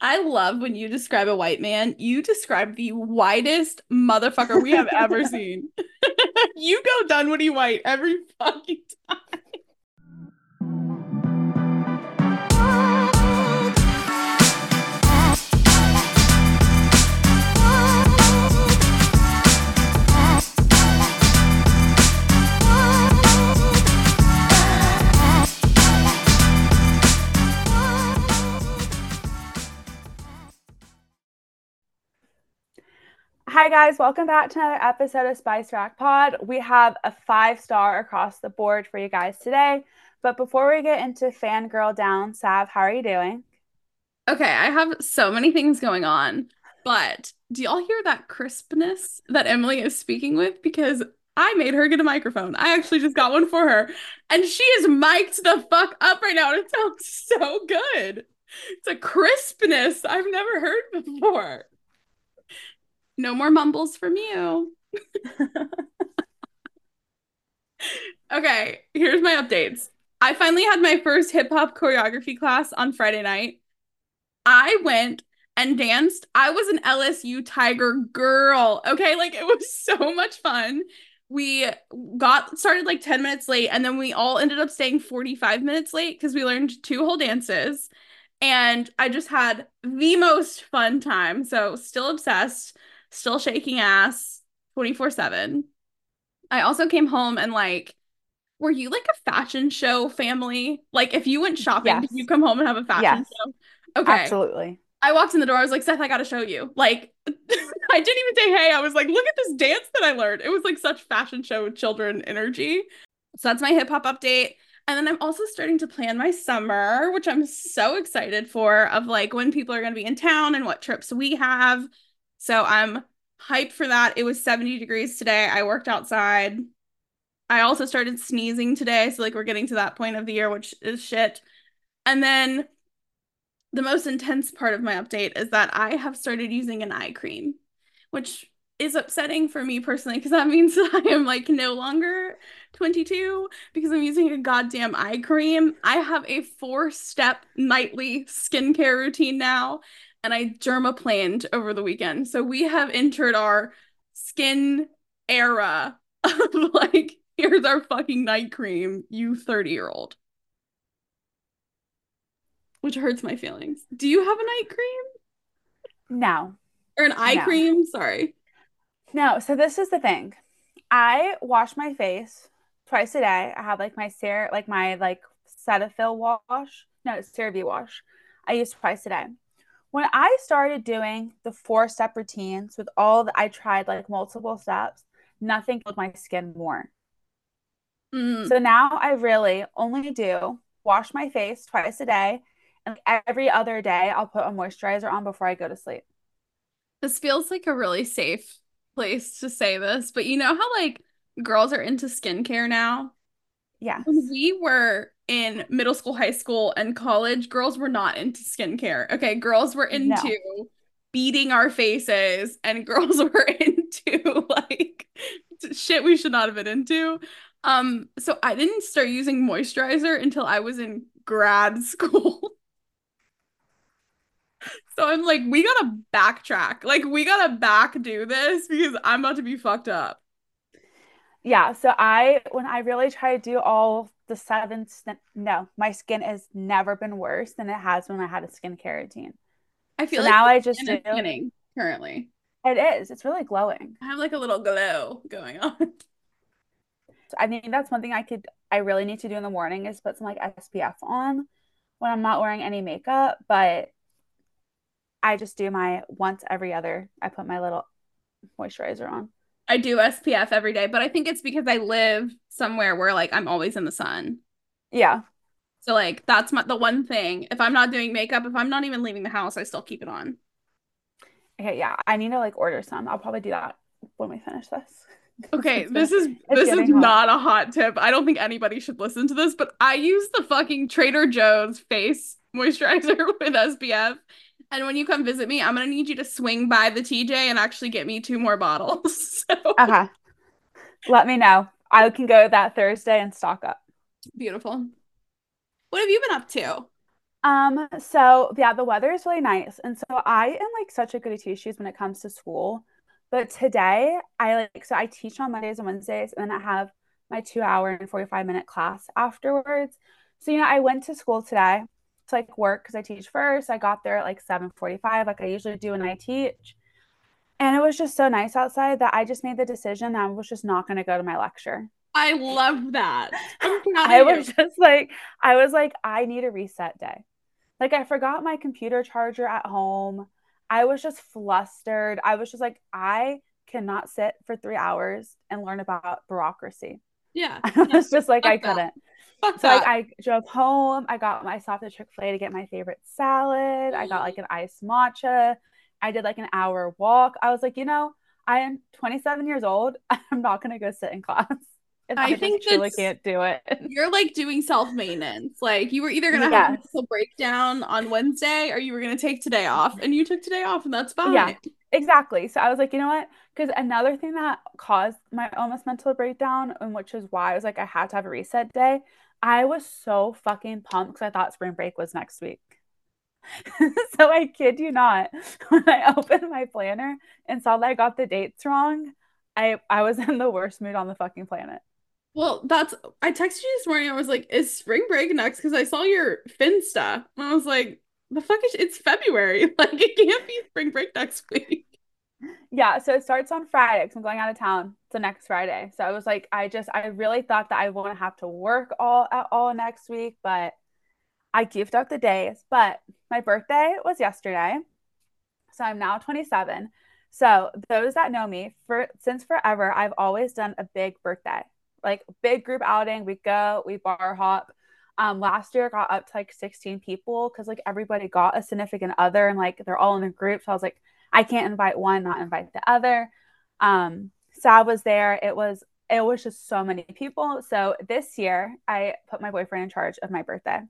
I love when you describe a white man, you describe the whitest motherfucker we have ever seen. you go Dunwoody white every fucking time. Hi, guys. Welcome back to another episode of Spice Rack Pod. We have a five star across the board for you guys today. But before we get into fangirl down, Sav, how are you doing? Okay, I have so many things going on, but do y'all hear that crispness that Emily is speaking with? Because I made her get a microphone. I actually just got one for her, and she is mic'd the fuck up right now. And it sounds so good. It's a crispness I've never heard before. No more mumbles from you. okay, here's my updates. I finally had my first hip hop choreography class on Friday night. I went and danced. I was an LSU Tiger girl. Okay, like it was so much fun. We got started like 10 minutes late and then we all ended up staying 45 minutes late because we learned two whole dances. And I just had the most fun time. So, still obsessed still shaking ass 24 7. I also came home and like, were you like a fashion show family? Like, if you went shopping, yes. did you come home and have a fashion yes. show? Okay. Absolutely. I walked in the door. I was like, Seth, I got to show you. Like, I didn't even say hey. I was like, look at this dance that I learned. It was like such fashion show children energy. So that's my hip hop update. And then I'm also starting to plan my summer, which I'm so excited for, of like when people are going to be in town and what trips we have. So I'm hyped for that. It was 70 degrees today. I worked outside. I also started sneezing today. So, like, we're getting to that point of the year, which is shit. And then the most intense part of my update is that I have started using an eye cream, which is upsetting for me personally because that means that I am like no longer 22 because I'm using a goddamn eye cream. I have a four step nightly skincare routine now and I dermaplaned over the weekend. So we have entered our skin era of like, here's our fucking night cream, you 30 year old. Which hurts my feelings. Do you have a night cream? No. Or an eye no. cream? Sorry. No. So this is the thing. I wash my face twice a day. I have like my Cer like my like Cetaphil wash. No, it's CeraVe wash. I use twice a day when I started doing the four step routines with all that I tried like multiple steps, nothing killed my skin more. Mm. So now I really only do wash my face twice a day. And every other day, I'll put a moisturizer on before I go to sleep. This feels like a really safe place to say this, but you know how like girls are into skincare now? Yeah. When we were in middle school, high school, and college, girls were not into skincare. Okay, girls were into no. beating our faces, and girls were into like shit we should not have been into. Um, so I didn't start using moisturizer until I was in grad school. so I'm like, we gotta backtrack. Like, we gotta back do this because I'm about to be fucked up. Yeah. So I, when I really try to do all the seven no my skin has never been worse than it has when i had a skincare routine i feel so like now i just do skinning currently. It is it's really glowing. I have like a little glow going on. I mean that's one thing i could i really need to do in the morning is put some like spf on when i'm not wearing any makeup but i just do my once every other i put my little moisturizer on I do SPF every day, but I think it's because I live somewhere where like I'm always in the sun. Yeah. So like that's my the one thing. If I'm not doing makeup, if I'm not even leaving the house, I still keep it on. Okay, yeah. I need to like order some. I'll probably do that when we finish this. Okay, this is this is hot. not a hot tip. I don't think anybody should listen to this, but I use the fucking Trader Joe's face moisturizer with SPF and when you come visit me, I'm gonna need you to swing by the TJ and actually get me two more bottles. so. Okay. Let me know. I can go that Thursday and stock up. Beautiful. What have you been up to? Um, so yeah, the weather is really nice. And so I am like such a goody two shoes when it comes to school. But today I like so I teach on Mondays and Wednesdays, and then I have my two hour and 45 minute class afterwards. So, you know, I went to school today to like work because I teach first. I got there at like 7:45, like I usually do when I teach. And it was just so nice outside that I just made the decision that I was just not gonna go to my lecture. I love that. I was just like, I was like, I need a reset day. Like I forgot my computer charger at home. I was just flustered. I was just like, I cannot sit for three hours and learn about bureaucracy. Yeah. I was just like, I couldn't. So like I drove home. I got myself at Chick Fil A to get my favorite salad. I got like an mm. iced matcha. I did like an hour walk. I was like, you know, I am 27 years old. I'm not gonna go sit in class. I, I think truly can't do it. You're like doing self maintenance. Like you were either gonna yes. have a mental breakdown on Wednesday or you were gonna take today off, and you took today off, and that's fine. Yeah, exactly. So I was like, you know what? Because another thing that caused my almost mental breakdown, and which is why I was like, I had to have a reset day. I was so fucking pumped because I thought spring break was next week. so I kid you not, when I opened my planner and saw that I got the dates wrong, I I was in the worst mood on the fucking planet. Well, that's I texted you this morning. I was like, "Is spring break next?" Because I saw your Finsta, and I was like, "The fuck is it's February? Like it can't be spring break next week." Yeah, so it starts on Friday because I'm going out of town the next Friday. So I was like, I just I really thought that I wouldn't have to work all at all next week, but I goofed up the days. But my birthday was yesterday, so I'm now 27. So those that know me for since forever, I've always done a big birthday like big group outing. We go, we bar hop. Um, last year I got up to like 16 people because like everybody got a significant other and like they're all in a group. So I was like, I can't invite one, not invite the other. Um, Sab was there. It was it was just so many people. So this year I put my boyfriend in charge of my birthday.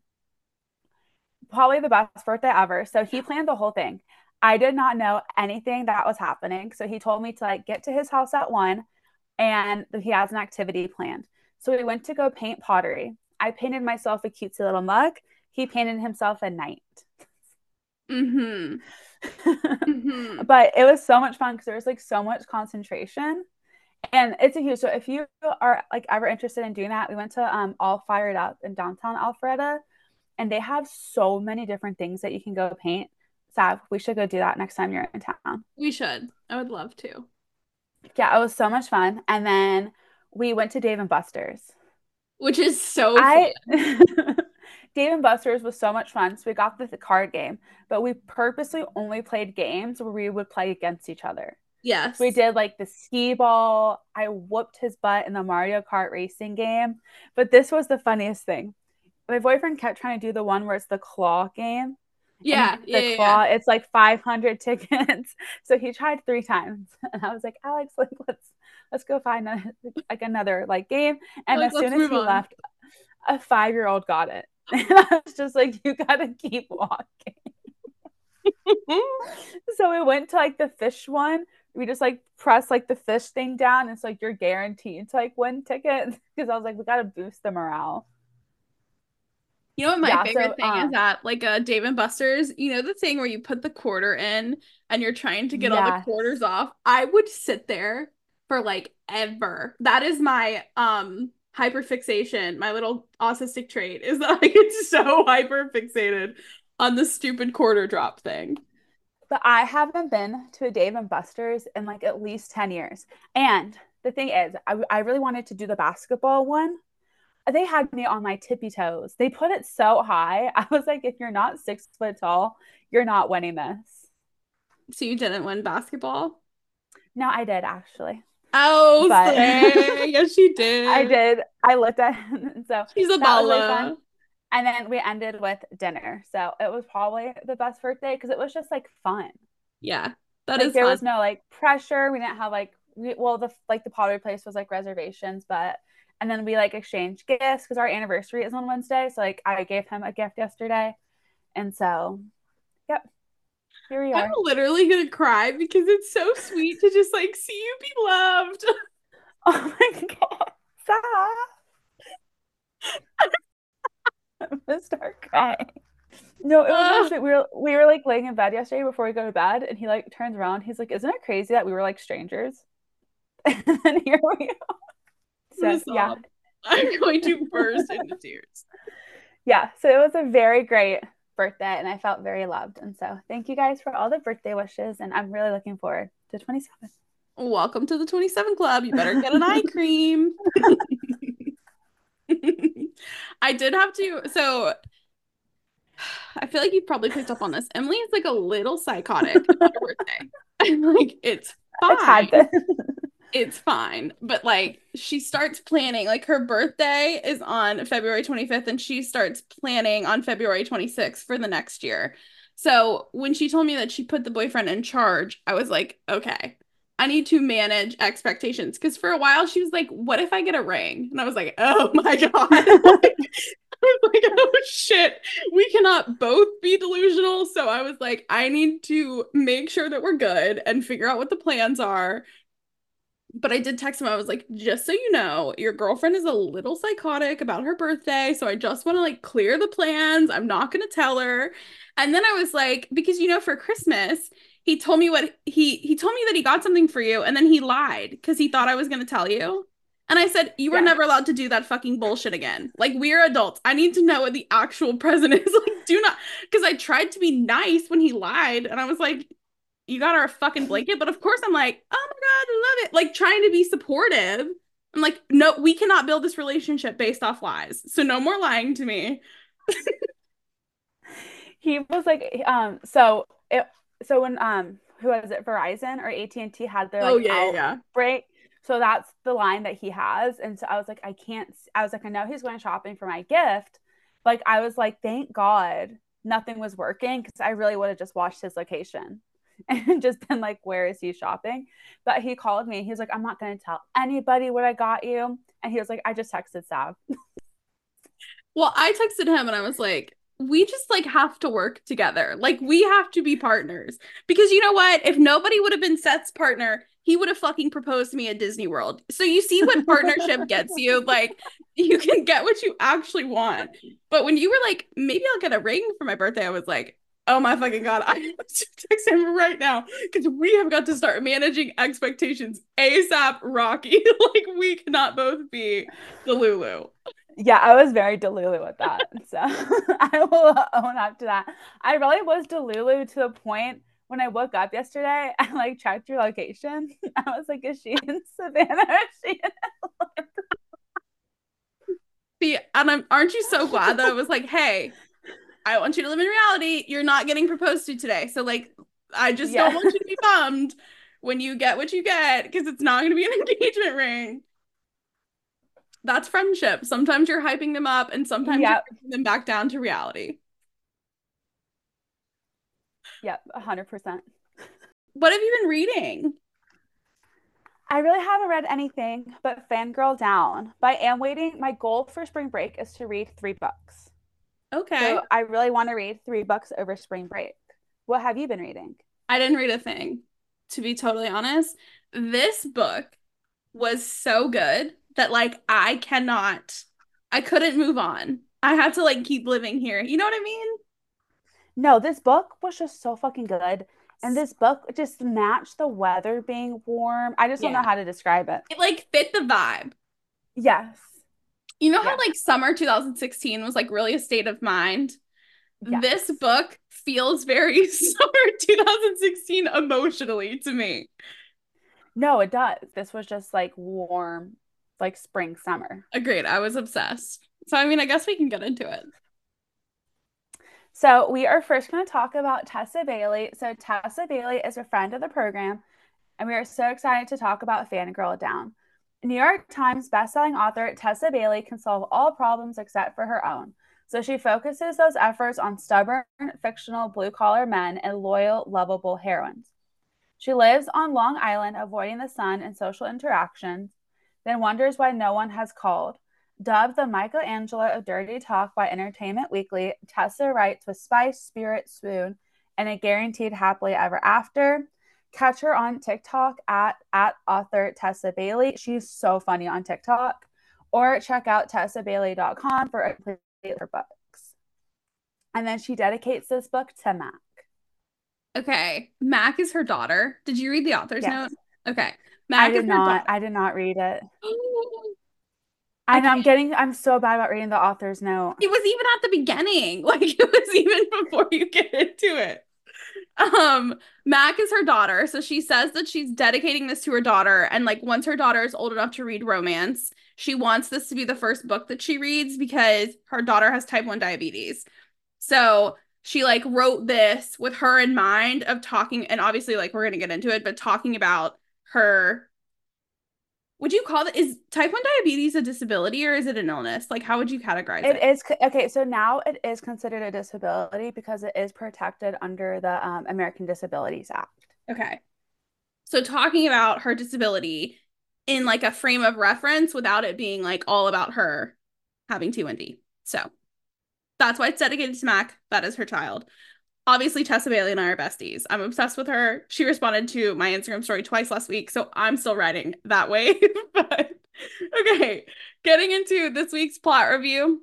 Probably the best birthday ever. So he planned the whole thing. I did not know anything that was happening. So he told me to like get to his house at one and he has an activity planned. So we went to go paint pottery. I painted myself a cutesy little mug. He painted himself a knight. Mm-hmm. mm-hmm. But it was so much fun because there was like so much concentration. And it's a huge so if you are like ever interested in doing that, we went to um all fired up in downtown Alpharetta and they have so many different things that you can go paint. Sav, we should go do that next time you're in town. We should. I would love to yeah, it was so much fun. And then we went to Dave and Buster's, which is so I Dave and Buster's was so much fun. So we got the, card game, but we purposely only played games where we would play against each other. Yes. We did like the skee ball. I whooped his butt in the Mario Kart racing game. But this was the funniest thing. My boyfriend kept trying to do the one where it's the claw game. Yeah, the yeah, claw, yeah. it's like 500 tickets. So he tried three times, and I was like, Alex, like let's let's go find a, like another like game. And like, as soon as he on. left, a five year old got it, and I was just like, you gotta keep walking. so we went to like the fish one. We just like press like the fish thing down. It's like you're guaranteed to like win tickets because I was like, we gotta boost the morale. You know what my yeah, favorite so, thing um, is that like a uh, Dave and Buster's, you know the thing where you put the quarter in and you're trying to get yes. all the quarters off. I would sit there for like ever. That is my um hyperfixation. My little autistic trait is that I get so hyperfixated on the stupid quarter drop thing. But I haven't been to a Dave and Buster's in like at least 10 years. And the thing is, I, I really wanted to do the basketball one they had me on my tippy toes. They put it so high. I was like, if you're not six foot tall, you're not winning this. So you didn't win basketball? No, I did actually. Oh, but yes, she did. I did. I looked at him. so she's a baller. And then we ended with dinner. So it was probably the best birthday because it was just like fun. Yeah, that like, is. There fun. was no like pressure. We didn't have like we, well the like the pottery place was like reservations, but and then we like exchanged gifts because our anniversary is on Wednesday. So like I gave him a gift yesterday, and so yep, here we are. I'm literally gonna cry because it's so sweet to just like see you be loved. Oh my god, stop! I'm gonna start crying. No, it was uh, we were we were like laying in bed yesterday before we go to bed, and he like turns around. He's like, "Isn't it crazy that we were like strangers?" and here we are. So yeah, I'm going to burst into tears. Yeah, so it was a very great birthday, and I felt very loved. And so, thank you guys for all the birthday wishes, and I'm really looking forward to 27. Welcome to the 27 Club. You better get an eye cream. I did have to. So I feel like you probably picked up on this. Emily is like a little psychotic about her birthday. And like it's fine. it's fine. But like she starts planning, like her birthday is on February 25th, and she starts planning on February 26th for the next year. So when she told me that she put the boyfriend in charge, I was like, okay, I need to manage expectations. Cause for a while she was like, what if I get a ring? And I was like, oh my God. like, like, oh shit, we cannot both be delusional. So I was like, I need to make sure that we're good and figure out what the plans are. But I did text him. I was like, just so you know, your girlfriend is a little psychotic about her birthday. So I just want to like clear the plans. I'm not going to tell her. And then I was like, because you know, for Christmas, he told me what he he told me that he got something for you and then he lied because he thought I was going to tell you. And I said, You were yeah. never allowed to do that fucking bullshit again. Like, we're adults. I need to know what the actual present is. Like, do not. Because I tried to be nice when he lied. And I was like, You got our fucking blanket. But of course, I'm like, Oh my God, I love it. Like, trying to be supportive. I'm like, No, we cannot build this relationship based off lies. So, no more lying to me. he was like, um, so it, so when, um, who was it, Verizon or AT&T had their like, oh, yeah, yeah. break so that's the line that he has. And so I was like, I can't, I was like, I know he's going shopping for my gift. Like, I was like, thank God nothing was working because I really would have just watched his location and just been like, where is he shopping? But he called me. He's like, I'm not going to tell anybody what I got you. And he was like, I just texted Sav. well, I texted him and I was like, we just like have to work together. Like we have to be partners. Because you know what? If nobody would have been Seth's partner, he would have fucking proposed to me at Disney World. So you see what partnership gets you. Like you can get what you actually want. But when you were like, maybe I'll get a ring for my birthday, I was like, oh my fucking god, I have to text him right now because we have got to start managing expectations ASAP, Rocky. like we cannot both be delulu. Yeah, I was very delulu with that. So I will own up to that. I really was delulu to the point when I woke up yesterday, I like checked your location. I was like, is she in Savannah? Is she in See, and I'm, aren't you so glad that I was like, hey, I want you to live in reality. You're not getting proposed to today. So, like, I just yeah. don't want you to be bummed when you get what you get because it's not going to be an engagement ring. That's friendship. Sometimes you're hyping them up and sometimes yep. you're bringing them back down to reality. Yep, 100%. What have you been reading? I really haven't read anything but Fangirl Down, but I am waiting. My goal for spring break is to read three books. Okay. So I really want to read three books over spring break. What have you been reading? I didn't read a thing, to be totally honest. This book was so good that, like, I cannot, I couldn't move on. I had to, like, keep living here. You know what I mean? No, this book was just so fucking good. And this book just matched the weather being warm. I just don't know how to describe it. It like fit the vibe. Yes. You know how like summer 2016 was like really a state of mind? Yes. This book feels very summer 2016 emotionally to me. No, it does. This was just like warm, like spring, summer. Agreed. I was obsessed. So, I mean, I guess we can get into it. So, we are first going to talk about Tessa Bailey. So, Tessa Bailey is a friend of the program, and we are so excited to talk about Fangirl Down. New York Times bestselling author Tessa Bailey can solve all problems except for her own. So, she focuses those efforts on stubborn, fictional blue collar men and loyal, lovable heroines. She lives on Long Island, avoiding the sun and social interactions, then wonders why no one has called. Dubbed the Michelangelo of Dirty Talk by Entertainment Weekly, Tessa writes with spice, spirit, swoon, and a guaranteed happily ever after. Catch her on TikTok at, at author Tessa Bailey. She's so funny on TikTok. Or check out tessabailey.com for her books. And then she dedicates this book to Mac. Okay. Mac is her daughter. Did you read the author's Yes. note? Okay. Mac I did is not. daughter. I did not read it. And I'm getting. I'm so bad about reading the author's note. It was even at the beginning. Like it was even before you get into it. Um, Mac is her daughter. So she says that she's dedicating this to her daughter. And like once her daughter is old enough to read romance, she wants this to be the first book that she reads because her daughter has type 1 diabetes. So she like wrote this with her in mind of talking, and obviously, like we're gonna get into it, but talking about her. Would you call it is type 1 diabetes a disability or is it an illness? Like, how would you categorize it? It is okay. So now it is considered a disability because it is protected under the um, American Disabilities Act. Okay. So talking about her disability in like a frame of reference without it being like all about her having T1D. So that's why it's dedicated to Mac. That is her child. Obviously, Tessa Bailey and I are besties. I'm obsessed with her. She responded to my Instagram story twice last week, so I'm still riding that wave. but okay, getting into this week's plot review.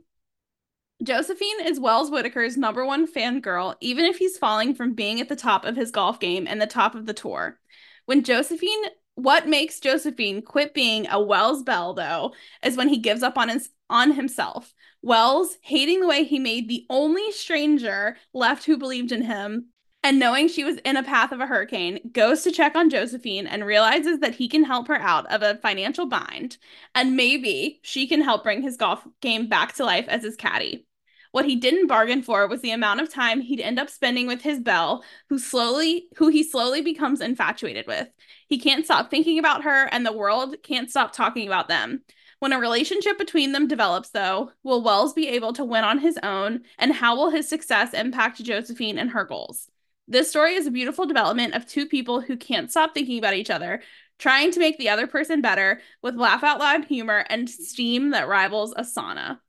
Josephine is Wells Whitaker's number one fangirl, even if he's falling from being at the top of his golf game and the top of the tour. When Josephine, what makes Josephine quit being a Wells Belle, though, is when he gives up on his on himself. Wells, hating the way he made the only stranger left who believed in him, and knowing she was in a path of a hurricane, goes to check on Josephine and realizes that he can help her out of a financial bind, and maybe she can help bring his golf game back to life as his caddy. What he didn't bargain for was the amount of time he'd end up spending with his Belle, who slowly who he slowly becomes infatuated with. He can't stop thinking about her and the world can't stop talking about them. When a relationship between them develops though, will Wells be able to win on his own and how will his success impact Josephine and her goals? This story is a beautiful development of two people who can't stop thinking about each other, trying to make the other person better with laugh out loud humor and steam that rivals a sauna.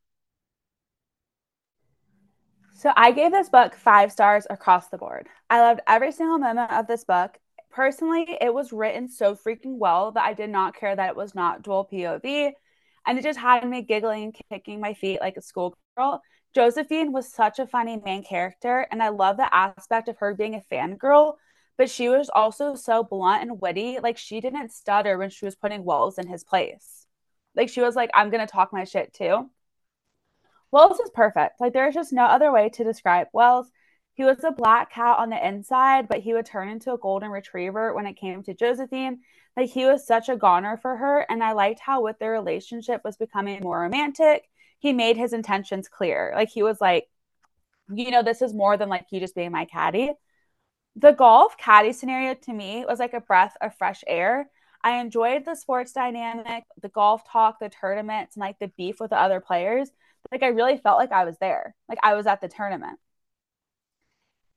So I gave this book five stars across the board. I loved every single moment of this book. Personally, it was written so freaking well that I did not care that it was not dual POV. And it just had me giggling and kicking my feet like a schoolgirl. Josephine was such a funny main character, and I love the aspect of her being a fangirl, but she was also so blunt and witty. Like, she didn't stutter when she was putting Wells in his place. Like, she was like, I'm going to talk my shit too. Wells is perfect. Like there's just no other way to describe Wells. He was a black cat on the inside, but he would turn into a golden retriever when it came to Josephine. Like he was such a goner for her, and I liked how with their relationship was becoming more romantic. He made his intentions clear. Like he was like, you know, this is more than like you just being my caddy. The golf caddy scenario to me was like a breath of fresh air. I enjoyed the sports dynamic, the golf talk, the tournaments, and like the beef with the other players like I really felt like I was there. Like I was at the tournament.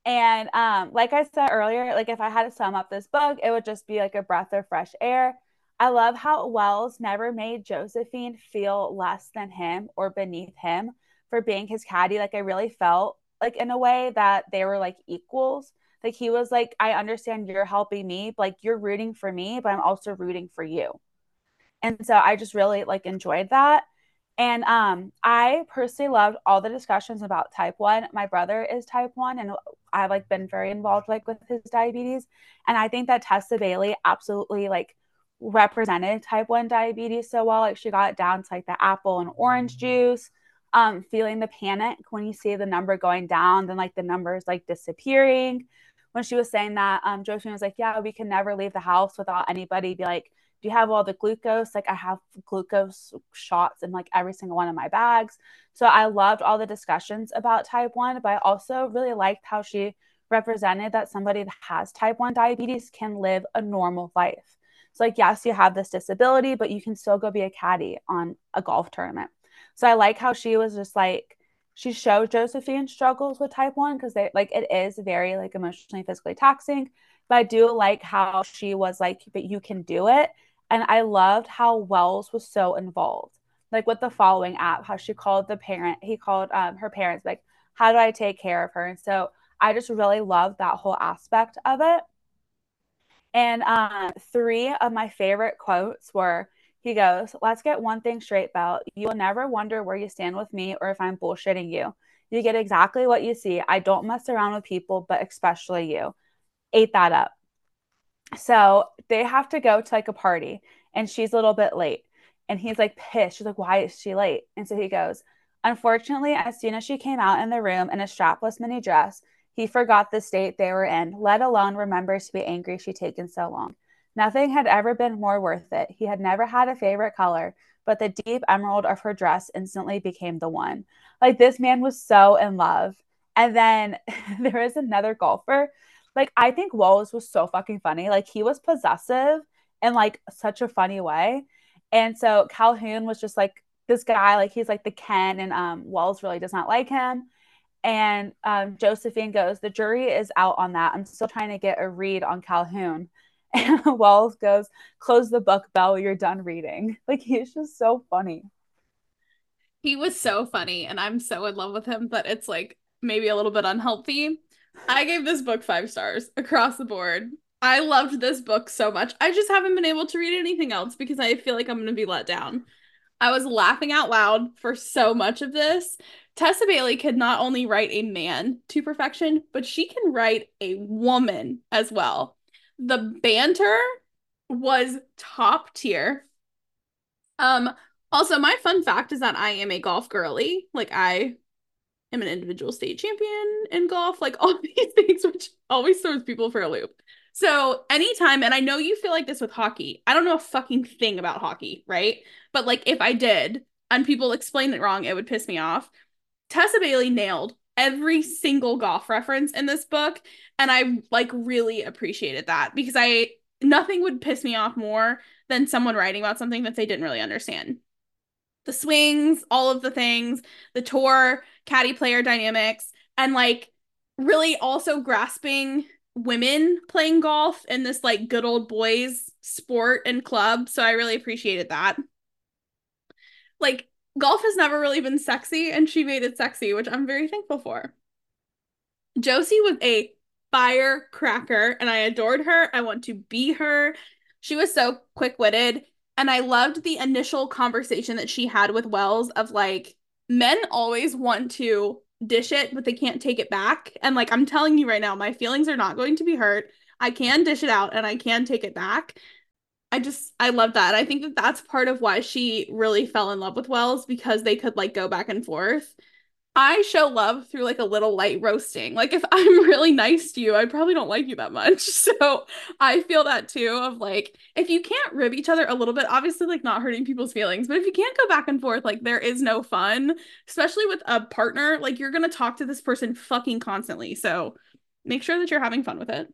And um, like I said earlier, like if I had to sum up this book, it would just be like a breath of fresh air. I love how Wells never made Josephine feel less than him or beneath him for being his caddy. Like I really felt like in a way that they were like equals. Like he was like, I understand you're helping me, but like you're rooting for me, but I'm also rooting for you. And so I just really like enjoyed that. And um, I personally loved all the discussions about type one. My brother is type one, and I've like been very involved like with his diabetes. And I think that Tessa Bailey absolutely like represented type one diabetes so well. Like she got it down to like the apple and orange juice, um, feeling the panic when you see the number going down, then like the numbers like disappearing. When she was saying that, um, Josephine was like, "Yeah, we can never leave the house without anybody be like." Do you have all the glucose? Like I have glucose shots in like every single one of my bags. So I loved all the discussions about type 1, but I also really liked how she represented that somebody that has type 1 diabetes can live a normal life. So like yes, you have this disability, but you can still go be a caddy on a golf tournament. So I like how she was just like she showed Josephine struggles with type 1 because they like it is very like emotionally physically taxing but I do like how she was like, but you can do it. And I loved how Wells was so involved, like with the following app, how she called the parent, he called um, her parents, like, how do I take care of her? And so I just really loved that whole aspect of it. And uh, three of my favorite quotes were he goes, Let's get one thing straight, Belle. You will never wonder where you stand with me or if I'm bullshitting you. You get exactly what you see. I don't mess around with people, but especially you. Ate that up. So they have to go to like a party and she's a little bit late. And he's like pissed. She's like, why is she late? And so he goes, Unfortunately, as soon as she came out in the room in a strapless mini dress, he forgot the state they were in, let alone remember to be angry she'd taken so long. Nothing had ever been more worth it. He had never had a favorite color, but the deep emerald of her dress instantly became the one. Like this man was so in love. And then there is another golfer. Like I think Wells was so fucking funny. Like he was possessive in like such a funny way. And so Calhoun was just like this guy, like he's like the Ken, and um, Wells really does not like him. And um, Josephine goes, The jury is out on that. I'm still trying to get a read on Calhoun. And Wells goes, Close the book, Belle. You're done reading. Like he's just so funny. He was so funny, and I'm so in love with him that it's like maybe a little bit unhealthy. I gave this book five stars across the board. I loved this book so much. I just haven't been able to read anything else because I feel like I'm going to be let down. I was laughing out loud for so much of this. Tessa Bailey could not only write a man to perfection, but she can write a woman as well. The banter was top tier. Um also my fun fact is that I am a golf girly. Like I am an individual state champion in golf, like all these things which always throws people for a loop. So anytime, and I know you feel like this with hockey. I don't know a fucking thing about hockey, right? But like if I did and people explained it wrong, it would piss me off. Tessa Bailey nailed every single golf reference in this book. And I like really appreciated that because I nothing would piss me off more than someone writing about something that they didn't really understand. The swings, all of the things, the tour, caddy player dynamics, and like really also grasping women playing golf in this like good old boys sport and club. So I really appreciated that. Like golf has never really been sexy and she made it sexy, which I'm very thankful for. Josie was a firecracker and I adored her. I want to be her. She was so quick-witted and I loved the initial conversation that she had with Wells of like men always want to dish it, but they can't take it back. And like I'm telling you right now, my feelings are not going to be hurt. I can dish it out and I can take it back. I just I love that. I think that that's part of why she really fell in love with Wells because they could like go back and forth. I show love through like a little light roasting. Like if I'm really nice to you, I probably don't like you that much. So I feel that too of like if you can't rib each other a little bit, obviously like not hurting people's feelings, but if you can't go back and forth, like there is no fun, especially with a partner, like you're going to talk to this person fucking constantly. So make sure that you're having fun with it.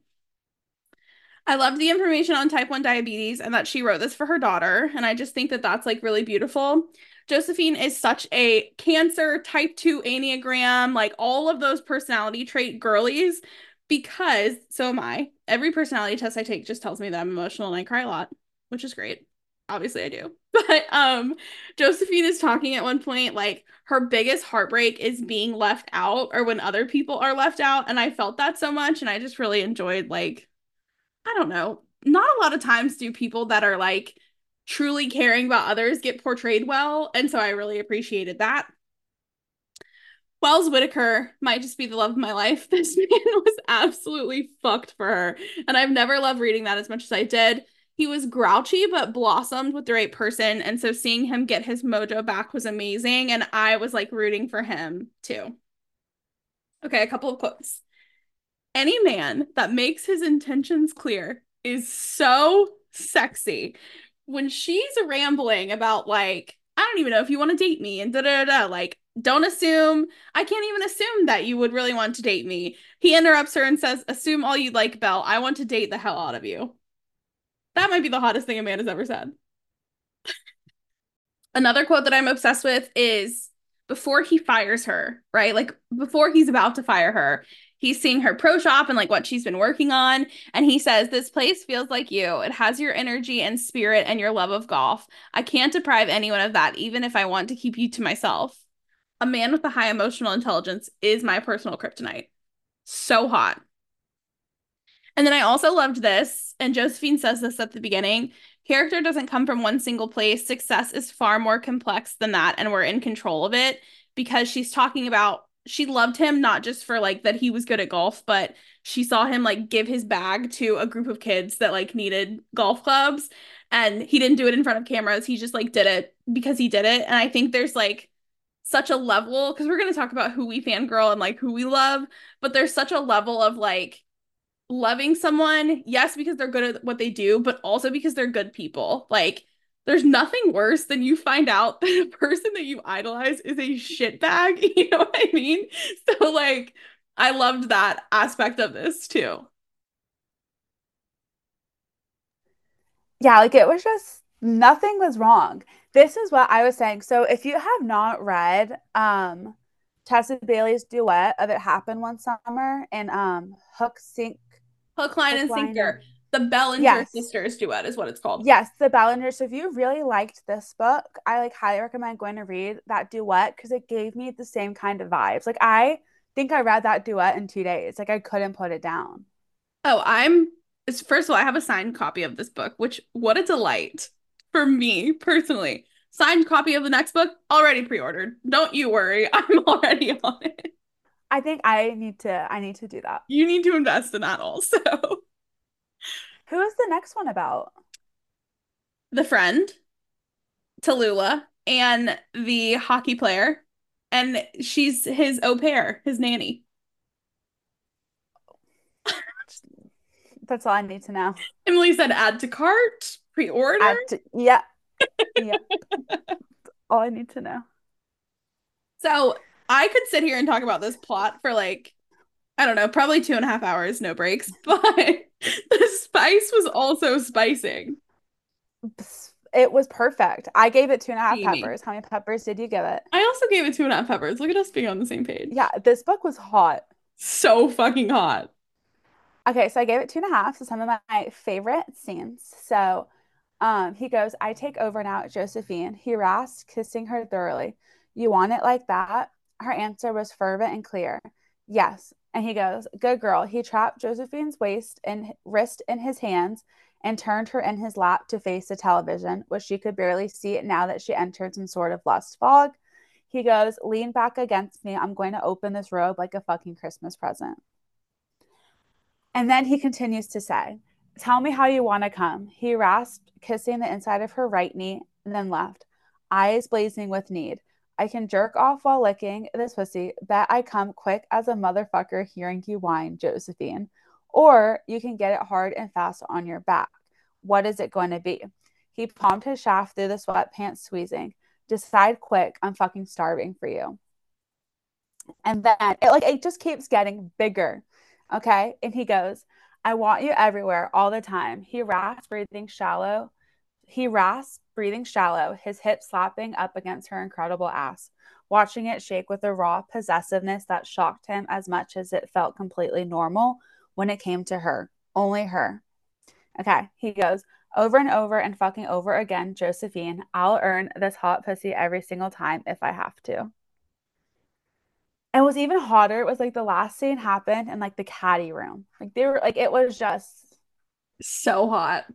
I love the information on type 1 diabetes and that she wrote this for her daughter. And I just think that that's like really beautiful. Josephine is such a cancer type 2 enneagram, like all of those personality trait girlies because so am I. Every personality test I take just tells me that I'm emotional and I cry a lot, which is great. Obviously I do. But um Josephine is talking at one point like her biggest heartbreak is being left out or when other people are left out and I felt that so much and I just really enjoyed like I don't know. Not a lot of times do people that are like truly caring about others get portrayed well. And so I really appreciated that. Wells Whitaker might just be the love of my life. This man was absolutely fucked for her. And I've never loved reading that as much as I did. He was grouchy, but blossomed with the right person. And so seeing him get his mojo back was amazing. And I was like rooting for him too. Okay, a couple of quotes. Any man that makes his intentions clear is so sexy when she's rambling about like I don't even know if you want to date me and da da da like don't assume I can't even assume that you would really want to date me. He interrupts her and says, "Assume all you like, Belle. I want to date the hell out of you." That might be the hottest thing a man has ever said. Another quote that I'm obsessed with is before he fires her, right? Like before he's about to fire her, he's seeing her pro shop and like what she's been working on. And he says, This place feels like you. It has your energy and spirit and your love of golf. I can't deprive anyone of that, even if I want to keep you to myself. A man with a high emotional intelligence is my personal kryptonite. So hot. And then I also loved this, and Josephine says this at the beginning character doesn't come from one single place. Success is far more complex than that, and we're in control of it because she's talking about she loved him not just for like that he was good at golf, but she saw him like give his bag to a group of kids that like needed golf clubs and he didn't do it in front of cameras. He just like did it because he did it. And I think there's like such a level because we're going to talk about who we fangirl and like who we love, but there's such a level of like loving someone, yes, because they're good at what they do, but also because they're good people. Like there's nothing worse than you find out that a person that you idolize is a shitbag. You know what I mean? So like I loved that aspect of this too. Yeah, like it was just nothing was wrong. This is what I was saying. So if you have not read um Tessa Bailey's duet of It Happened One Summer and um Hook Sink Hook, Line, Hook, and Sinker. The Bellinger yes. Sisters duet is what it's called. Yes, the Bellinger. So if you really liked this book, I like highly recommend going to read that duet because it gave me the same kind of vibes. Like I think I read that duet in two days. Like I couldn't put it down. Oh, I'm first of all, I have a signed copy of this book, which what a delight for me personally. Signed copy of the next book already pre-ordered. Don't you worry, I'm already on it. I think I need to I need to do that. You need to invest in that also. Who is the next one about? The friend, Tallulah, and the hockey player. And she's his au pair, his nanny. That's all I need to know. Emily said add to cart, pre-order. Yeah. yeah. all I need to know. So I could sit here and talk about this plot for like, I don't know, probably two and a half hours, no breaks, but the spice was also spicing. It was perfect. I gave it two and a half Amy. peppers. How many peppers did you give it? I also gave it two and a half peppers. Look at us being on the same page. Yeah, this book was hot. So fucking hot. Okay, so I gave it two and a half. So some of my favorite scenes. So um, he goes, I take over now Josephine. He rasped, kissing her thoroughly. You want it like that? Her answer was fervent and clear. Yes. And he goes, Good girl. He trapped Josephine's waist and wrist in his hands and turned her in his lap to face the television, which she could barely see now that she entered some sort of lust fog. He goes, Lean back against me. I'm going to open this robe like a fucking Christmas present. And then he continues to say, Tell me how you want to come. He rasped, kissing the inside of her right knee, and then left, eyes blazing with need. I can jerk off while licking this pussy. Bet I come quick as a motherfucker hearing you whine, Josephine. Or you can get it hard and fast on your back. What is it going to be? He palmed his shaft through the sweatpants, squeezing. Decide quick. I'm fucking starving for you. And then it like it just keeps getting bigger. Okay. And he goes, I want you everywhere all the time. He rasps, breathing shallow. He rasped, breathing shallow, his hips slapping up against her incredible ass, watching it shake with a raw possessiveness that shocked him as much as it felt completely normal when it came to her. Only her. Okay. He goes, over and over and fucking over again, Josephine. I'll earn this hot pussy every single time if I have to. And was even hotter it was like the last scene happened in like the caddy room. Like they were like it was just so hot.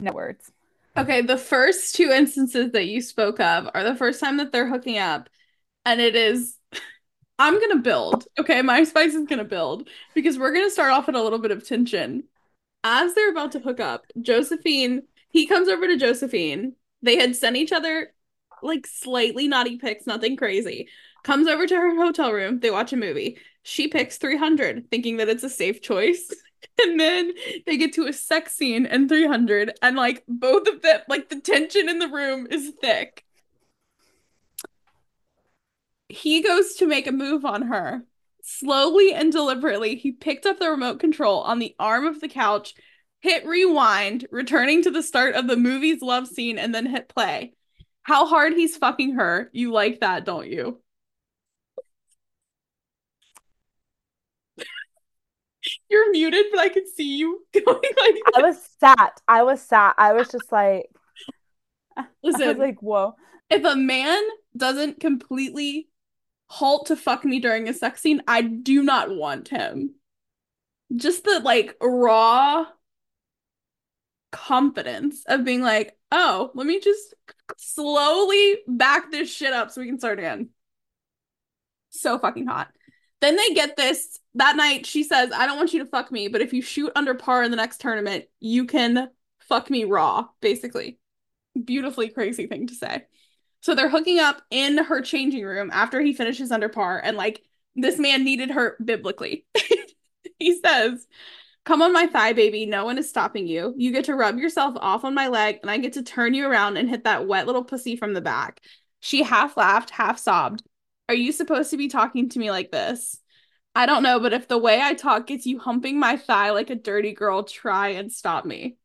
No words. Okay, the first two instances that you spoke of are the first time that they're hooking up, and it is I'm gonna build. Okay, my spice is gonna build because we're gonna start off with a little bit of tension. As they're about to hook up, Josephine, he comes over to Josephine. They had sent each other like slightly naughty pics, nothing crazy comes over to her hotel room. They watch a movie. She picks 300, thinking that it's a safe choice. and then they get to a sex scene and 300, and like both of them, like the tension in the room is thick. He goes to make a move on her. Slowly and deliberately, he picked up the remote control on the arm of the couch, hit rewind, returning to the start of the movie's love scene, and then hit play. How hard he's fucking her. You like that, don't you? You're muted, but I can see you going like this. I was sat. I was sat. I was just like Listen, I was like, whoa. If a man doesn't completely halt to fuck me during a sex scene, I do not want him. Just the like raw confidence of being like, oh, let me just slowly back this shit up so we can start again. So fucking hot. Then they get this that night. She says, I don't want you to fuck me, but if you shoot under par in the next tournament, you can fuck me raw, basically. Beautifully crazy thing to say. So they're hooking up in her changing room after he finishes under par, and like this man needed her biblically. he says, Come on my thigh, baby. No one is stopping you. You get to rub yourself off on my leg, and I get to turn you around and hit that wet little pussy from the back. She half laughed, half sobbed. Are you supposed to be talking to me like this? I don't know, but if the way I talk gets you humping my thigh like a dirty girl, try and stop me.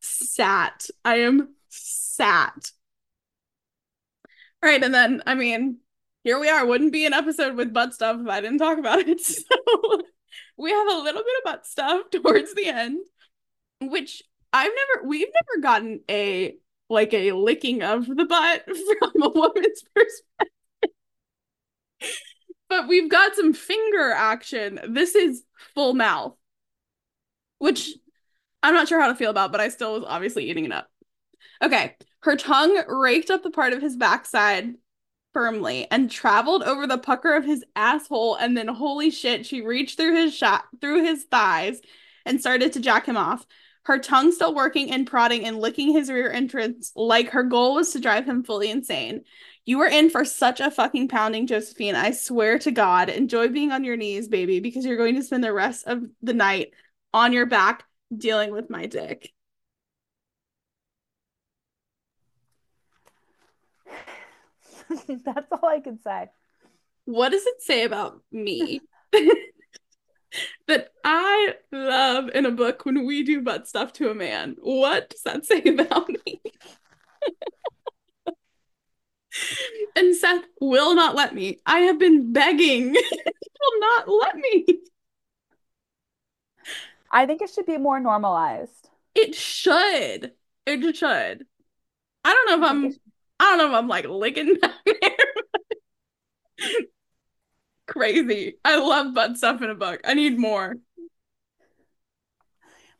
Sat. I am sat. All right, and then I mean, here we are. Wouldn't be an episode with butt stuff if I didn't talk about it. So we have a little bit of butt stuff towards the end, which I've never we've never gotten a like a licking of the butt from a woman's perspective. but we've got some finger action. This is full mouth. Which I'm not sure how to feel about, but I still was obviously eating it up. Okay. Her tongue raked up the part of his backside firmly and traveled over the pucker of his asshole and then holy shit she reached through his shot through his thighs and started to jack him off her tongue still working and prodding and licking his rear entrance like her goal was to drive him fully insane you were in for such a fucking pounding josephine i swear to god enjoy being on your knees baby because you're going to spend the rest of the night on your back dealing with my dick That's all I can say. What does it say about me? that I love in a book when we do butt stuff to a man. What does that say about me? and Seth will not let me. I have been begging. he will not let me. I think it should be more normalized. It should. It should. I don't know if I'm I don't know if I'm like licking down there. Crazy. I love butt stuff in a book. I need more.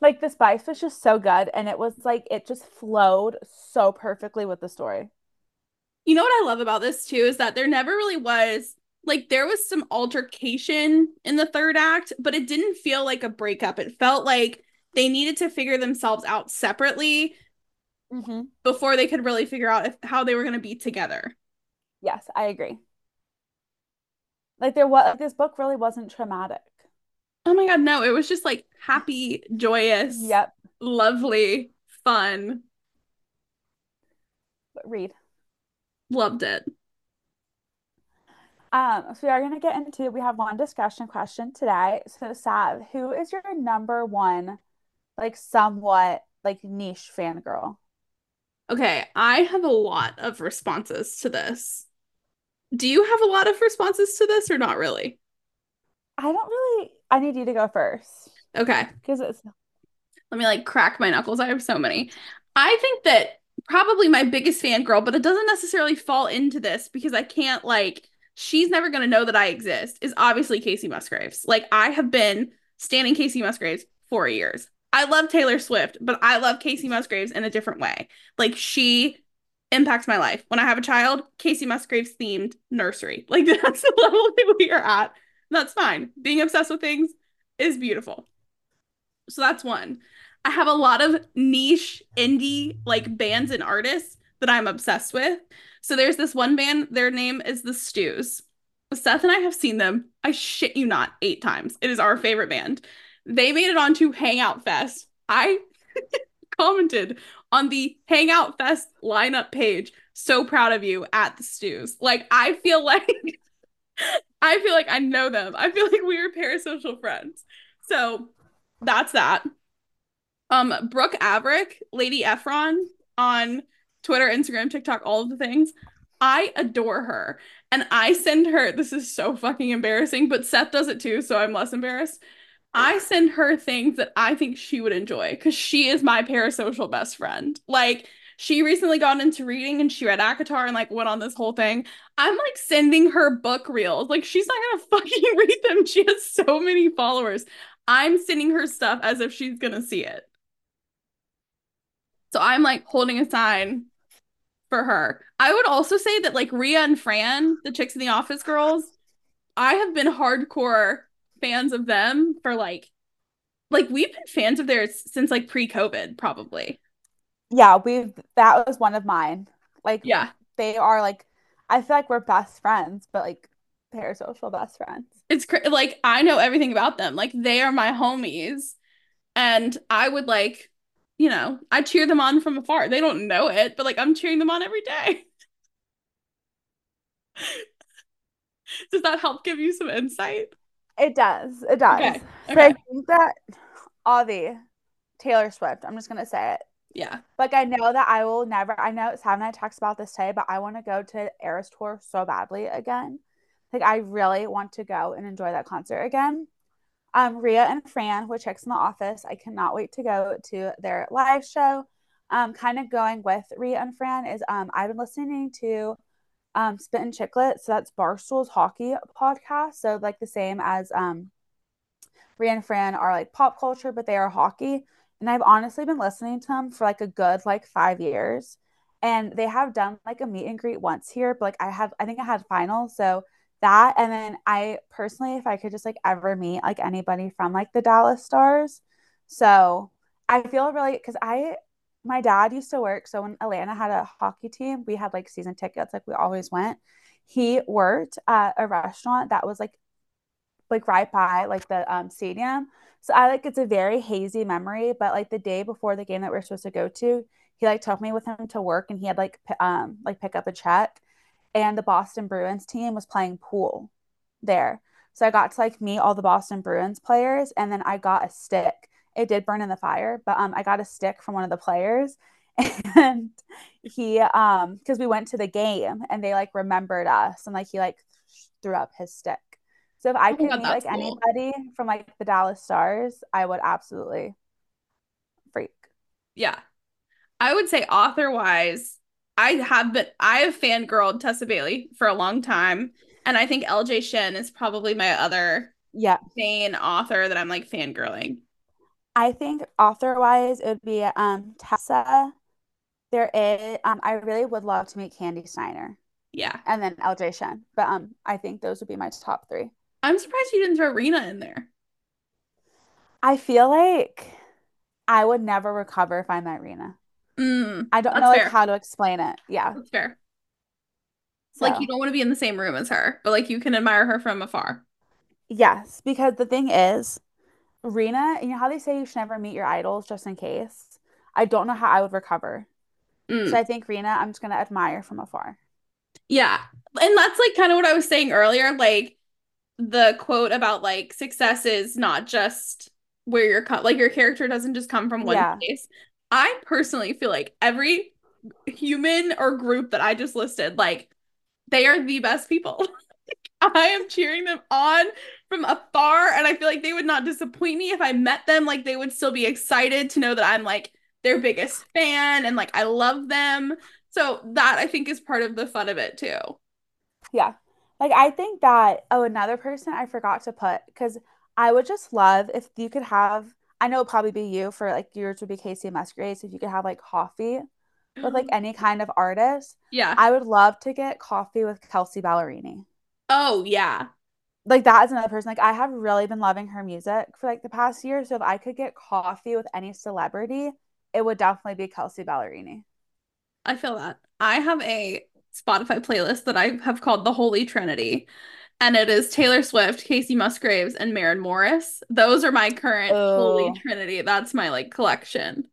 Like the spice was just so good and it was like it just flowed so perfectly with the story. You know what I love about this too is that there never really was like there was some altercation in the third act, but it didn't feel like a breakup. It felt like they needed to figure themselves out separately mm-hmm. before they could really figure out if, how they were going to be together. Yes, I agree. Like there was this book really wasn't traumatic. Oh my god, no, it was just like happy, joyous, yep, lovely, fun. But read. Loved it. Um, so we are gonna get into we have one discussion question today. So Sav, who is your number one, like somewhat like niche fangirl? Okay, I have a lot of responses to this. Do you have a lot of responses to this or not really? I don't really. I need you to go first. Okay. Because it's. Let me like crack my knuckles. I have so many. I think that probably my biggest fan girl, but it doesn't necessarily fall into this because I can't like. She's never gonna know that I exist. Is obviously Kacey Musgraves. Like I have been standing Kacey Musgraves for years. I love Taylor Swift, but I love Kacey Musgraves in a different way. Like she impacts my life. When I have a child, Kacey Musgraves themed nursery. Like that's the level that we are at. That's fine. Being obsessed with things is beautiful. So that's one. I have a lot of niche indie like bands and artists that I'm obsessed with. So there's this one band, their name is The Stews. Seth and I have seen them, I shit you not, eight times. It is our favorite band. They made it onto Hangout Fest. I commented on the Hangout Fest lineup page. So proud of you at the Stews. Like I feel like I feel like I know them. I feel like we are parasocial friends. So that's that. Um, Brooke Averick, Lady Efron on Twitter, Instagram, TikTok, all of the things. I adore her. And I send her, this is so fucking embarrassing, but Seth does it too, so I'm less embarrassed. I send her things that I think she would enjoy because she is my parasocial best friend. Like, she recently got into reading and she read ACOTAR and like went on this whole thing. I'm like sending her book reels. Like, she's not gonna fucking read them. She has so many followers. I'm sending her stuff as if she's gonna see it. So I'm like holding a sign for her. I would also say that like Ria and Fran, the chicks in the office girls, I have been hardcore fans of them for like like we've been fans of theirs since like pre-COVID, probably. Yeah, we've that was one of mine. Like Yeah. they are like I feel like we're best friends, but like parasocial best friends. It's cra- like I know everything about them. Like they are my homies. And I would like, you know, I cheer them on from afar. They don't know it, but like I'm cheering them on every day. Does that help give you some insight? It does. It does. Okay, But I think that Avi, Taylor Swift, I'm just gonna say it. Yeah. Like I know that I will never I know Sam and I talked about this today, but I want to go to Eras Tour so badly again. Like I really want to go and enjoy that concert again. Um, Ria and Fran, which chicks in the office, I cannot wait to go to their live show. Um, kind of going with Ria and Fran is um I've been listening to um Spit and Chiclet, so that's Barstool's hockey podcast. So like the same as um Rhea and Fran are like pop culture, but they are hockey. And I've honestly been listening to them for like a good like five years. And they have done like a meet and greet once here, but like I have, I think I had finals. So that, and then I personally, if I could just like ever meet like anybody from like the Dallas Stars. So I feel really, because I, my dad used to work. So when Atlanta had a hockey team, we had like season tickets, like we always went. He worked at a restaurant that was like like right by like the um stadium. So I like it's a very hazy memory, but like the day before the game that we are supposed to go to, he like took me with him to work and he had like p- um like pick up a check and the Boston Bruins team was playing pool there. So I got to like meet all the Boston Bruins players and then I got a stick. It did burn in the fire, but um I got a stick from one of the players and he um because we went to the game and they like remembered us and like he like threw up his stick. So if I Oh could God, meet like cool. anybody from like the Dallas Stars, I would absolutely freak. Yeah. I would say author wise, I have been I have fangirled Tessa Bailey for a long time. And I think LJ Shen is probably my other Yeah. main author that I'm like fangirling. I think author wise it would be um Tessa. There is um I really would love to meet Kandi Steiner Yeah. and then LJ Shen. But um I think those would be my top three. I'm surprised you didn't throw Rena in there. I feel like I would never recover if I met Rena. Mm, I don't know like how to explain it. Yeah. That's fair. So Like you don't want to be in the same room as her, but like you can admire her from afar. yes, because the thing is, Rena, you know how they say you should never meet your idols just in case? I don't know how I would recover. So Mm. I think Rena, I'm just gonna admire from afar. Yeah. And that's like kind of what I was saying earlier. Like the quote about like success is not just where you're co- like your character doesn't just come from one Yeah. place. I personally feel like every human or group that I just listed, like they are the best people. I am cheering them on from afar, and I feel like they would not disappoint me if I met them. Like they would still be excited to know that I'm like their biggest fan and like I love them. So that I think is part of the fun of it too. Yeah. Like I think that oh another person I forgot to put because I would just love if you could have I know it'd probably be you for like yours would be Kacey Musgraves if you could have like coffee with like any kind of artist. Yeah. I would love to get coffee with Kelsea Ballerini. Oh yeah. Like that is another person. Like I have really been loving her music for like the past year. So if I could get coffee with any celebrity, it would definitely be Kelsea Ballerini. I feel that. I have a Spotify playlist that I have called the Holy Trinity. And it is Taylor Swift, Kacey Musgraves, and Maren Morris. Those are my current Holy. Trinity. That's my like collection.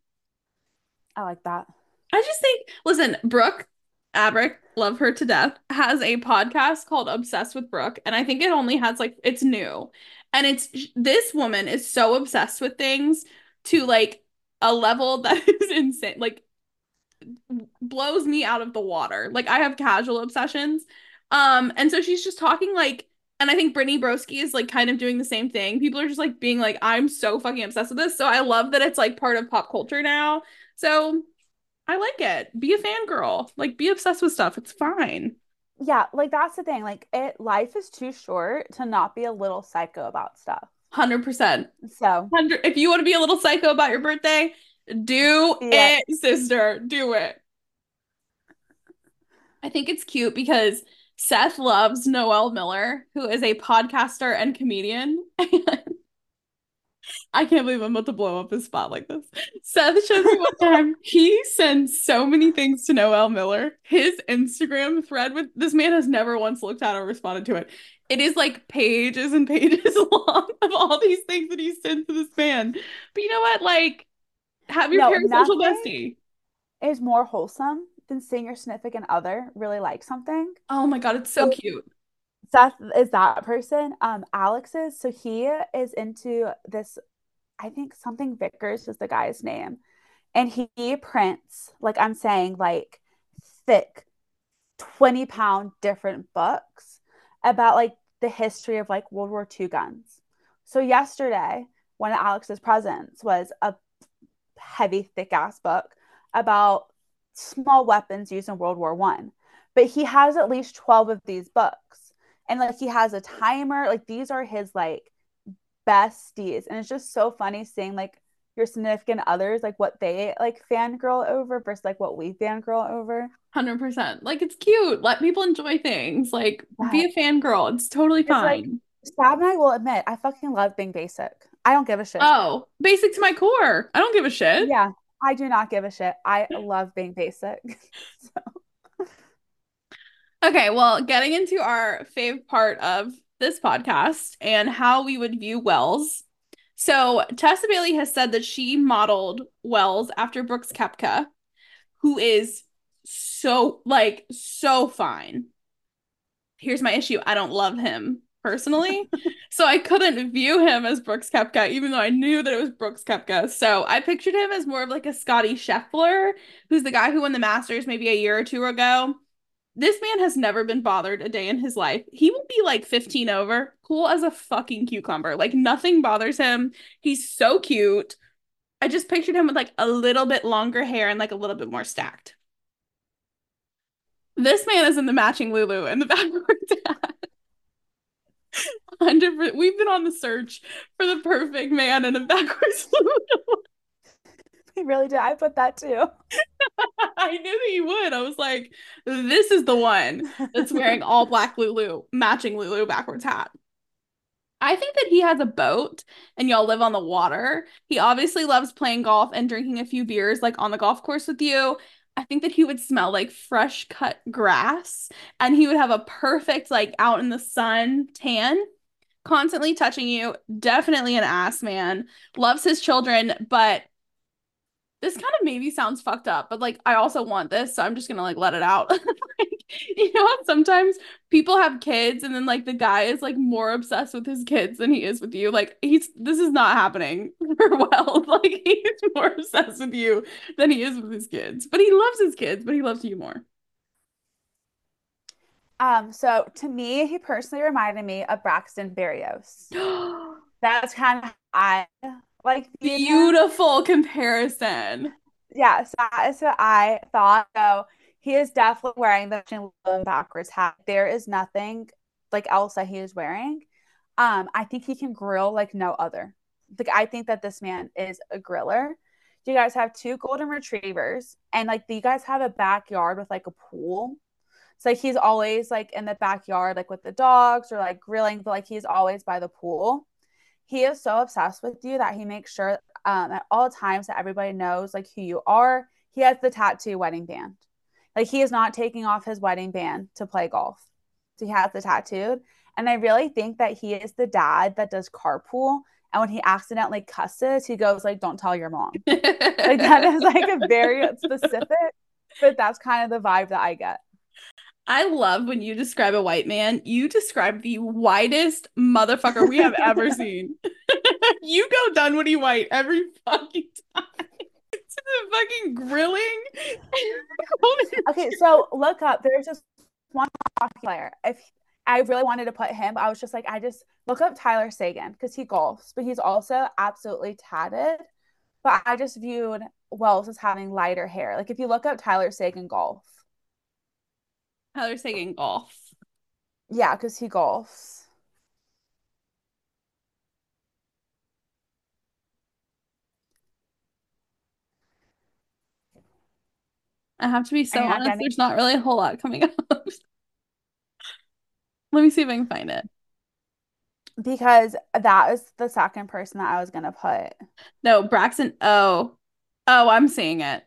I like that. I just think, listen, Brooke Averick, love her to death, has a podcast called Obsessed with Brooke. And I think it only has like, it's new. And it's this woman is so obsessed with things to like a level that is insane. Like, blows me out of the water. Like I have casual obsessions. Um, and so she's just talking like, and I think Brittany Broski is like kind of doing the same thing. People are just like being like, I'm so fucking obsessed with this. So I love that it's like part of pop culture now. So I like it. Be a fangirl. Like be obsessed with stuff. It's fine. Yeah, like that's the thing. Like it life is too short to not be a little psycho about stuff. 100%. So, 100 if you want to be a little psycho about your birthday, do it, sister. Do it. I think it's cute because Seth loves Noel Miller, who is a podcaster and comedian. I can't believe I'm about to blow up his spot like this. Seth shows me one time he sends so many things to Noel Miller. His Instagram thread with this man has never once looked at or responded to it. It is like pages and pages long of all these things that he sends to this man. But you know what? Like, have your No, parasocial bestie. Is more wholesome than seeing your significant other really like something. Oh my god, it's so So- cute. Seth is that person. Um, Alex is. So he is into this, I think something Vickers is the guy's name. And he prints, like I'm saying, like thick 20 pound different books about like the history of like World War II guns. So yesterday, one of Alex's presents was a heavy, thick ass book about small weapons used in World War One. But he has at least 12 of these books. And like he has a timer. Like these are his like besties. And it's just so funny seeing like your significant others, like what they like fangirl over versus like what we fangirl over. 100%. Like, it's cute. Let people enjoy things. Like, be a fangirl. It's totally It's like- fine. Stab and I will admit, I fucking love being basic. I don't give a shit. Oh, basic to my core. I don't give a shit. Yeah, I do not give a shit. I love being basic. so, Okay, well, getting into our fave part of this podcast and how we would view Wells. So, Tessa Bailey has said that she modeled Wells after Brooks Koepka, who is so, like, so fine. Here's my issue I don't love him personally. so, I couldn't view him as Brooks Koepka, even though I knew that it was Brooks Koepka. So, I pictured him as more of like a Scotty Scheffler, who's the guy who won the Masters maybe a year or two ago this man has never been bothered a day in his life. He will be like 15 over, cool as a fucking cucumber. Like nothing bothers him. He's so cute. I just pictured him with like a little bit longer hair and like a little bit more stacked. This man is in the matching Lulu and the backwards. 100 We've been on the search for the perfect man in a backwards Lulu. I really did. I put that too. I knew that you would. I was like, this is the one that's wearing all black Lulu, matching Lulu backwards hat. I think that he has a boat and y'all live on the water. He obviously loves playing golf and drinking a few beers like on the golf course with you. I think that he would smell like fresh cut grass and he would have a perfect like out in the sun tan, constantly touching you. Definitely an ass man. Loves his children, but this kind of maybe sounds fucked up, but like I also want this, so I'm just gonna like let it out. like, you know, sometimes people have kids and then like the guy is like more obsessed with his kids than he is with you. Like he's this is not happening for well. Like he's more obsessed with you than he is with his kids. But he loves his kids, but he loves you more. Um, so to me, he personally reminded me of Braxton Berrios. That's kind of I like. Beautiful comparison. Yeah, so that is what I thought. So he is definitely wearing the backwards hat. There is nothing like else that he is wearing. Um, I think he can grill like no other. Like I think that this man is a griller. You guys have two golden retrievers, and like do you guys have a backyard with like a pool. So like he's always like in the backyard, like with the dogs or like grilling, but like he's always by the pool. He is so obsessed with you that he makes sure um, at all times that everybody knows like who you are. He has the tattoo wedding band. Like he is not taking off his wedding band to play golf. So he has the tattooed. And I really think that he is the dad that does carpool. And when he accidentally cusses, he goes like, "Don't tell your mom." Like that is like a very specific, but that's kind of the vibe that I get. I love when you describe a white man, you describe the whitest motherfucker we have ever seen. you go Dunwoody white every fucking time. to the fucking grilling. Okay, so look up. There's just one hockey player. If I really wanted to put him, I was just like, I just look up Tyler Seguin because he golfs, but he's also absolutely tatted. But I just viewed Wells as having lighter hair. Like if you look up Tyler Seguin golf, Tyler Seguin golf. yeah, because he golfs. I have to be so honest. getting- There's not really a whole lot coming up. Let me see if I can find it. because that is the second person that I was gonna put. No, Braxton. Oh, oh, I'm seeing it.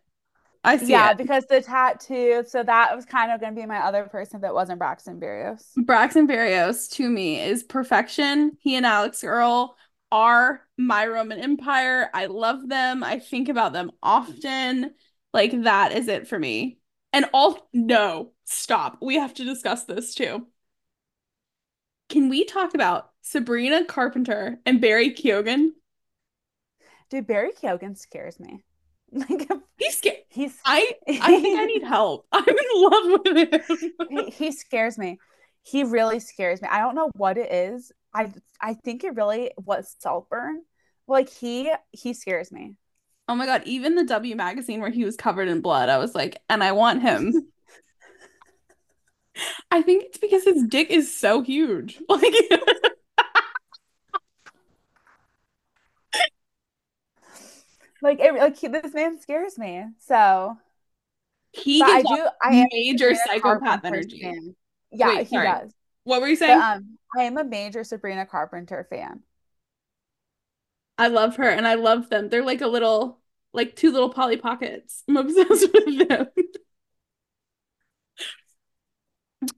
I see yeah, it. because the tattoo. So that was kind of gonna be my other person that wasn't Braxton Berrios. Braxton Berrios to me is perfection. He and Alix Earle are my Roman Empire. I love them. I think about them often. Like that is it for me. And all no, stop. We have to discuss this too. Can we talk about Sabrina Carpenter and Barry Keoghan? Dude, Barry Keoghan scares me. Like He's scared. he's I I think I need help. I'm in love with him. he, he scares me. He really scares me. I don't know what it is. I I think it really was Saltburn. Like he he scares me. Oh my god, even the W magazine where he was covered in blood, I was like, and I want him. I think it's because his dick is so huge. Like Like it like he, this man scares me. So he but I do I major psychopath energy. fan. Yeah, Wait, he sorry. does. What were you But saying? um I am a major Sabrina Carpenter fan. I love her and I love them. They're like a little like two little Polly Pockets. I'm obsessed with them.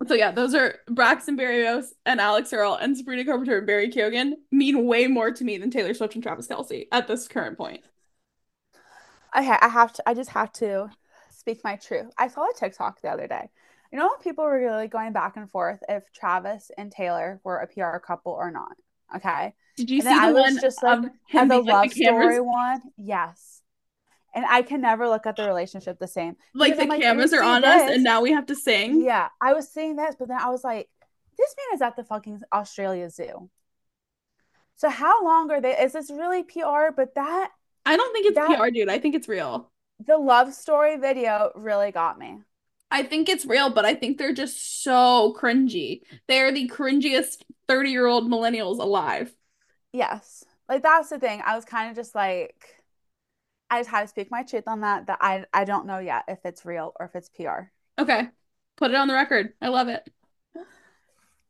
So yeah, those are Braxton Berrios and Alix Earle and Sabrina Carpenter and Barry Keoghan mean way more to me than Taylor Swift and Travis Kelce at this current point. Okay, I have to I just have to speak my truth. I saw a TikTok the other day. You know, people were really going back and forth if Travis and Taylor were a PR couple or not. Okay. Did you And see the I was one just like, And him the love story one, yes. And I can never look at the relationship the same. like the like, cameras are on us, and now we have to sing? Yeah, I was seeing this, but then I was like, this man is at the fucking Australia Zoo. So how long are they? Is this really PR? But that I don't think it's That- PR, dude. I think it's real. the love story video really got me. I think it's real, but I think they're just so cringy. They're the cringiest 30 year old millennials alive. Yes. Like that's the thing. I was kind of just like I just had to speak my truth on that that I I don't know yet if it's real or if it's PR. Okay. Put it on the record. I love it.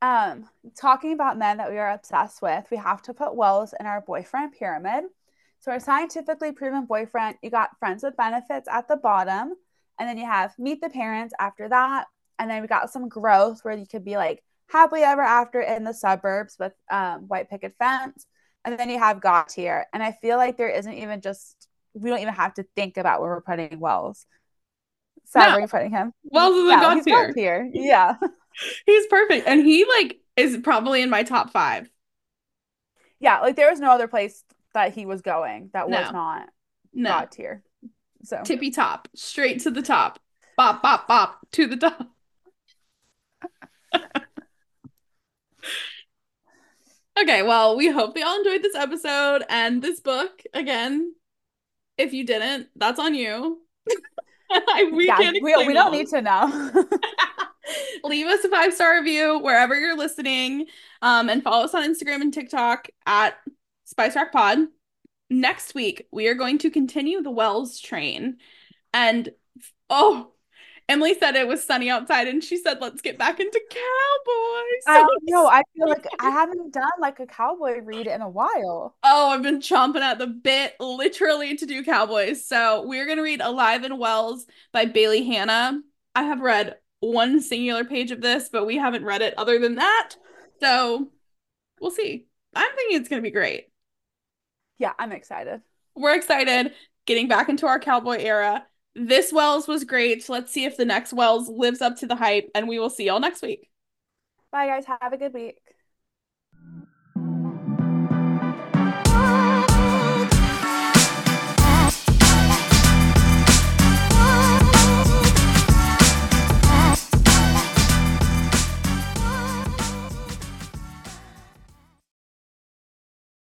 Um talking about men that we are obsessed with, we have to put Wells in our boyfriend pyramid. So our scientifically proven boyfriend, you got friends with benefits at the bottom, and then you have meet the parents after that, and then we got some growth where you could be like happily ever after in the suburbs with um, white picket fence, and then you have got here. And I feel like there isn't even just we don't even have to think about where we're putting Wells. So No. where are you putting him? Wells is a yeah, he's tier. Tier. Yeah. He's perfect. And he like is probably in my top five. Yeah, like there was no other place that he was going that was No. not No. God tier. So Tippy top. Straight to the top. Bop, bop, bop. To the top. okay, well, we hope they all enjoyed this episode and this book. Again, if you didn't, that's on you. We yeah, can't we, we don't all. need to know. Leave us a five star review wherever you're listening. Um, and follow us on Instagram and TikTok at Spice Rack Pod. Next week, we are going to continue the Wells train. And oh, Emily said it was sunny outside, and she said, let's get back into cowboys. I don't know. I feel like I haven't done like a cowboy read in a while. Oh, I've been chomping at the bit literally to do Cowboys. So we're going to read Alive and Wells by Bailey Hannah. I have read one singular page of this, but we haven't read it other than that. So we'll see. I'm thinking it's going to be great. Yeah, I'm excited. We're excited getting back into our cowboy era. This Wells was great. Let's see if the next Wells lives up to the hype, and we will see y'all next week. Bye, guys. Have a good week.